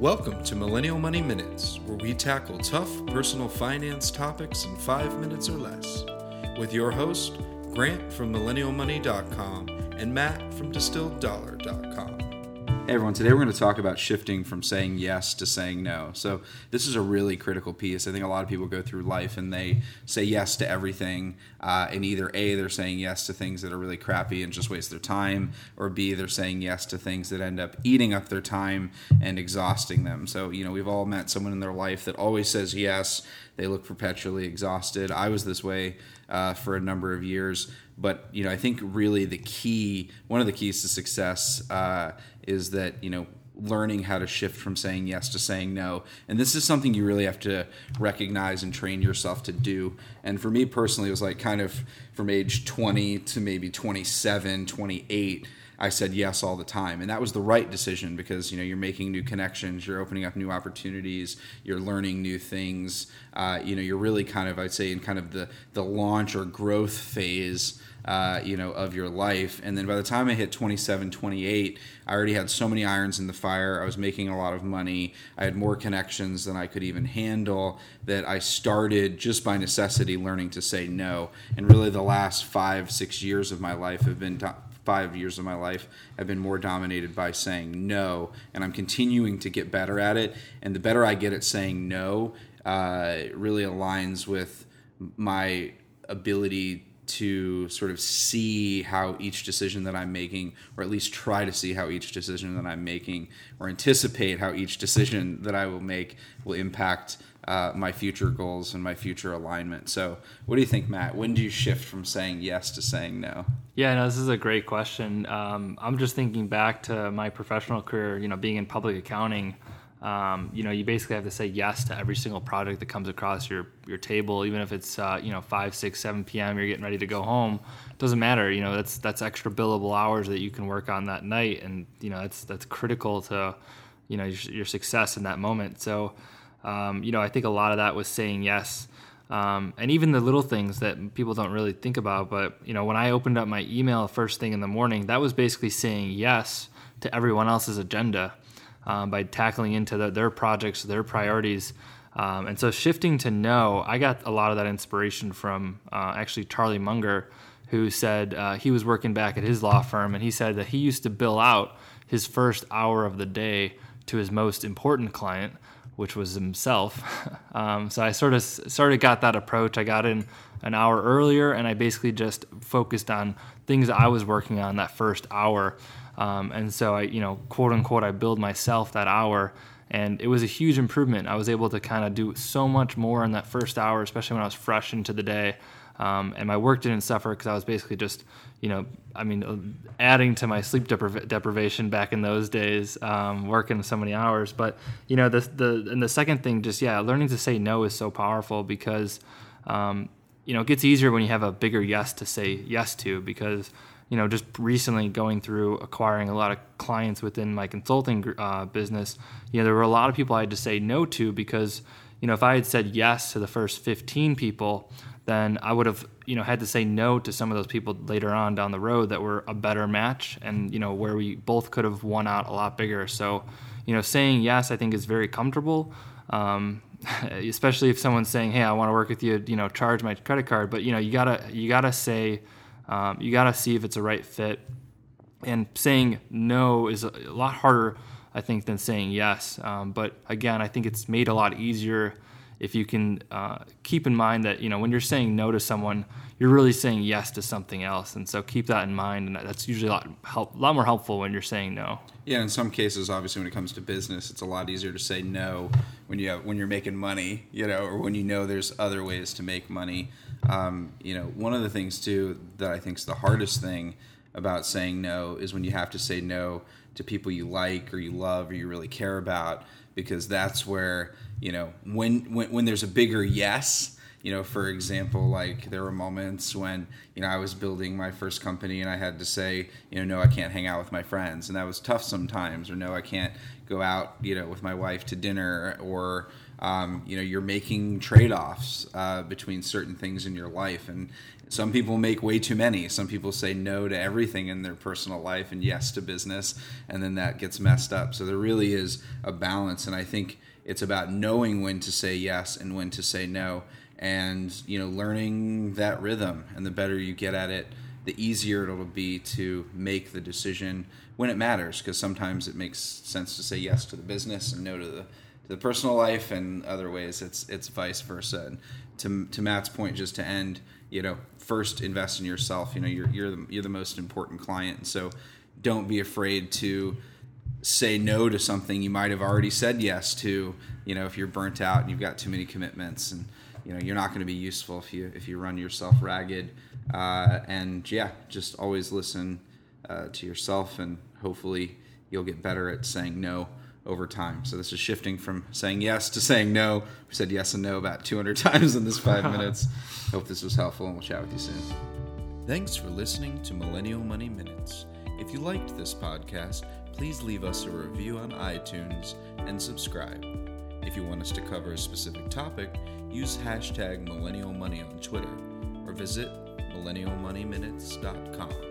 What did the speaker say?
Welcome to Millennial Money Minutes, where we tackle tough personal finance topics in five minutes or less. With your host, Grant from MillennialMoney.com and Matt from DistilledDollar.com. Everyone, today we're going to talk about shifting from saying yes to saying no. So, this is a really critical piece. I think a lot of people go through life and they say yes to everything, uh, and either A, they're saying yes to things that are really crappy and just waste their time, or B, they're saying yes to things that end up eating up their time and exhausting them. So, you know, we've all met someone in their life that always says yes, they look perpetually exhausted. I was this way uh, for a number of years. But you know, I think really the key, one of the keys to success, uh, is that you know learning how to shift from saying yes to saying no. And this is something you really have to recognize and train yourself to do. And for me personally, it was like kind of from age 20 to maybe 27, 28. I said yes all the time, and that was the right decision because you know you're making new connections, you're opening up new opportunities, you're learning new things. Uh, you know, you're really kind of I'd say in kind of the the launch or growth phase uh, you know, of your life. And then by the time I hit 27, 28, I already had so many irons in the fire. I was making a lot of money. I had more connections than I could even handle that I started just by necessity learning to say no. And really the last five, six years of my life have been do- five years of my life have been more dominated by saying no. And I'm continuing to get better at it. And the better I get at saying no, uh, really aligns with my ability to sort of see how each decision that I'm making, or at least try to see how each decision that I'm making, or anticipate how each decision that I will make will impact uh, my future goals and my future alignment. So, what do you think, Matt? When do you shift from saying yes to saying no? Yeah, no, this is a great question. Um, I'm just thinking back to my professional career, you know, being in public accounting. Um, you know, you basically have to say yes to every single project that comes across your your table, even if it's uh, you know five, six, seven p.m. You're getting ready to go home. Doesn't matter. You know, that's that's extra billable hours that you can work on that night, and you know that's that's critical to you know your, your success in that moment. So, um, you know, I think a lot of that was saying yes. Um, and even the little things that people don't really think about. But you know, when I opened up my email first thing in the morning, that was basically saying yes to everyone else's agenda um, by tackling into the, their projects, their priorities. Um, and so shifting to no, I got a lot of that inspiration from uh, actually Charlie Munger, who said uh, he was working back at his law firm, and he said that he used to bill out his first hour of the day to his most important client, which was himself. um, so I sort of sort of got that approach. I got in an hour earlier, and I basically just focused on things I was working on that first hour. Um, and so I, you know, quote unquote, I billed myself that hour, and it was a huge improvement. I was able to kind of do so much more in that first hour, especially when I was fresh into the day. Um, and my work didn't suffer because I was basically just, you know, I mean, uh, adding to my sleep depriv- deprivation back in those days, um, working so many hours. But you know, the the and the second thing, just yeah, learning to say no is so powerful because, um, you know, it gets easier when you have a bigger yes to say yes to because you know, just recently going through acquiring a lot of clients within my consulting uh, business, you know, there were a lot of people I had to say no to because, you know, if I had said yes to the first 15 people, then I would have, you know, had to say no to some of those people later on down the road that were a better match and, you know, where we both could have won out a lot bigger. So, you know, saying yes, I think is very comfortable. Um, especially if someone's saying, "Hey, I want to work with you," you know, charge my credit card. But you know, you gotta you gotta say um, you got to see if it's a right fit. And saying no is a lot harder, I think, than saying yes. Um, but again, I think it's made a lot easier if you can uh, keep in mind that you know when you're saying no to someone, you're really saying yes to something else, and so keep that in mind. And that's usually a lot help, a lot more helpful when you're saying no. Yeah, in some cases, obviously, when it comes to business, it's a lot easier to say no when you have when you're making money, you know, or when you know there's other ways to make money. Um, you know, one of the things too that I think is the hardest thing about saying no is when you have to say no to people you like or you love or you really care about, because that's where you know when when, when there's a bigger yes you know, for example, like there were moments when, you know, I was building my first company and I had to say, you know, no, I can't hang out with my friends. And that was tough sometimes, or no, I can't go out, you know, with my wife to dinner, or, um, you know, you're making trade offs uh, between certain things in your life. And some people make way too many. Some people say no to everything in their personal life and yes to business, and then that gets messed up. So there really is a balance. And I think it's about knowing when to say yes and when to say no and you know learning that rhythm and the better you get at it the easier it'll be to make the decision when it matters because sometimes it makes sense to say yes to the business and no to the to the personal life and other ways it's it's vice versa. And to, to Matt's point just to end you know first invest in yourself. You know you're you're the, you're the most important client and so don't be afraid to say no to something you might have already said yes to you know if you're burnt out and you've got too many commitments. And you know you're not going to be useful if you if you run yourself ragged. Uh, and yeah just always listen uh, to yourself and hopefully you'll get better at saying no over time. So this is shifting from saying yes to saying no. We said yes and no about 200 times in this five minutes. Hope this was helpful and we'll chat with you soon. Thanks for listening to Millennial Money Minutes. If you liked this podcast, please leave us a review on iTunes and subscribe. If you want us to cover a specific topic, use hashtag Millennial Money on Twitter or visit millennialmoneyminutes.com.